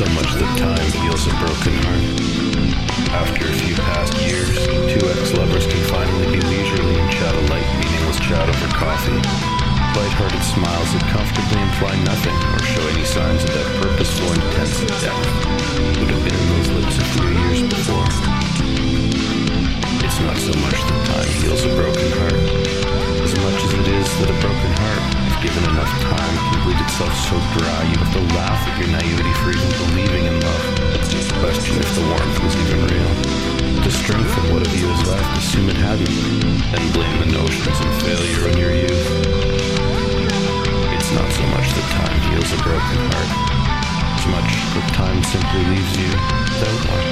so much that time heals a broken heart. After a few past years, two ex-lovers can finally be leisurely and chat a light, meaningless chat over coffee. Light-hearted smiles that comfortably imply nothing or show any signs of that purposeful, intense depth would have been in those lips a few years before. It's not so much that time heals a broken heart, as much as it is that a broken given enough time, can bleed itself so dry you have to laugh at your naivety for even believing in love. It's just a question if the warmth was even real. To strengthen what of you is left, assume it hadn't, and blame the notions and failure on your youth. It's not so much that time heals a broken heart, as much that time simply leaves you without one.